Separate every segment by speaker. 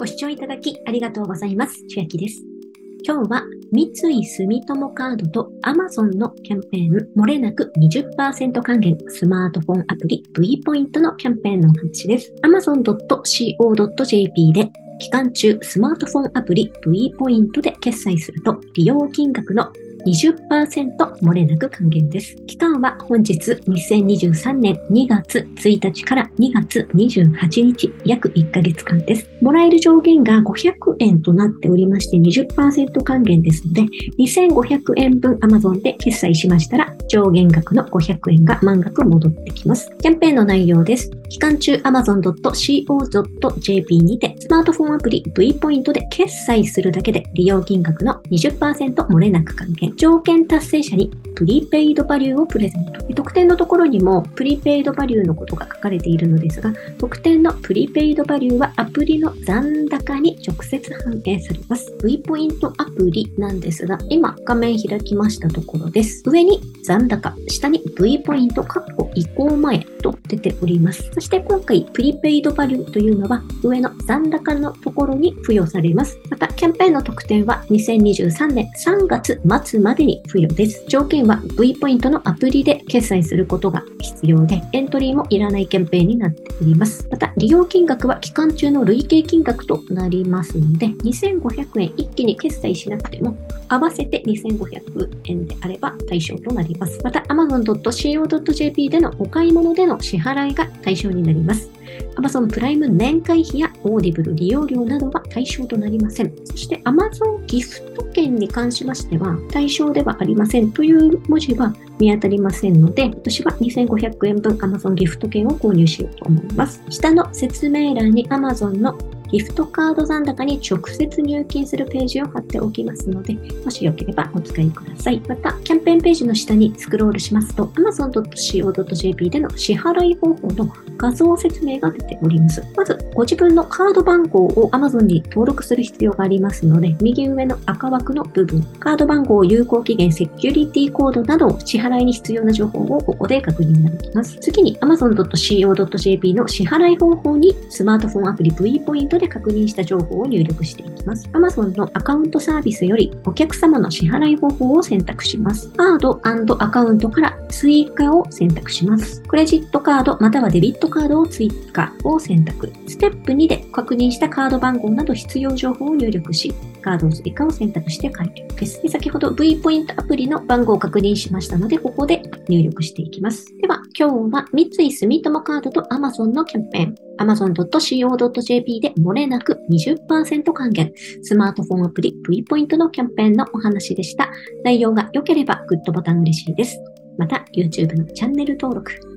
Speaker 1: ご視聴いただきありがとうございます。ちやきです。今日は三井住友カードと Amazon のキャンペーン、漏れなく20%還元スマートフォンアプリ V ポイントのキャンペーンのお話です。amazon.co.jp で期間中スマートフォンアプリ V ポイントで決済すると利用金額の20%漏れなく還元です。期間は本日2023年2月1日から2月28日、約1ヶ月間です。もらえる上限が500円となっておりまして20%還元ですので、2500円分 Amazon で決済しましたら、上限額の500円が満額戻ってきます。キャンペーンの内容です。期間中 amazon.co.jp にてスマートフォンアプリ V ポイントで決済するだけで利用金額の20%漏れなく還元。条件達成者にプリペイドバリューをプレゼント。特典のところにもプリペイドバリューのことが書かれているのですが、特典のプリペイドバリューはアプリの残高に直接反映されます。V ポイントアプリなんですが、今画面開きましたところです。上に残高、下に V ポイント、移行前と出ております。そして今回プリペイドバリューというのは上の残高のところに付与されます。また、キャンペーンの特典は2023年3月末までに付与です。条件は V ポイントのアプリで決済することが必要で、エントリーもいらないキャンペーンになっております。また、利用金額は期間中の累計金額となりますので、2500円一気に決済しなくても、合わせて2500円であれば対象となります。また、amazon.co.jp でのお買い物での支払いが対象になります。Amazon プライム年会費や Audible 利用料などは対象となりません。そして Amazon ギフト券に関しましては対象ではありませんという文字は見当たりませんので、私は2500円分 Amazon ギフト券を購入しようと思います。下の説明欄に Amazon のギフトカード残高に直接入金するページを貼っておきますので、もしよければお使いください。また、キャンペーンページの下にスクロールしますと、amazon.co.jp での支払い方法の画像説明が出ております。まず、ご自分のカード番号を Amazon に登録する必要がありますので、右上の赤枠の部分、カード番号、有効期限、セキュリティコードなど、支払いに必要な情報をここで確認ができます。次に、amazon.co.jp の支払い方法にスマートフォンアプリ V ポイントで確認した情報を入力していきます。Amazon のアカウントサービスよりお客様の支払い方法を選択します。カードアカウントから追加を選択します。クレジットカードまたはデビットカードを追加を選択。ステップ2で確認したカード番号など必要情報を入力し、カードを追加を選択して完了です。で先ほど V ポイントアプリの番号を確認しましたので、ここで入力していきます。では、今日は三井住友カードと Amazon のキャンペーン。amazon.co.jp で漏れなく20%還元。スマートフォンアプリ V ポイントのキャンペーンのお話でした。内容が良ければグッドボタン嬉しいです。また、YouTube のチャンネル登録、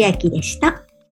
Speaker 1: 千秋でした。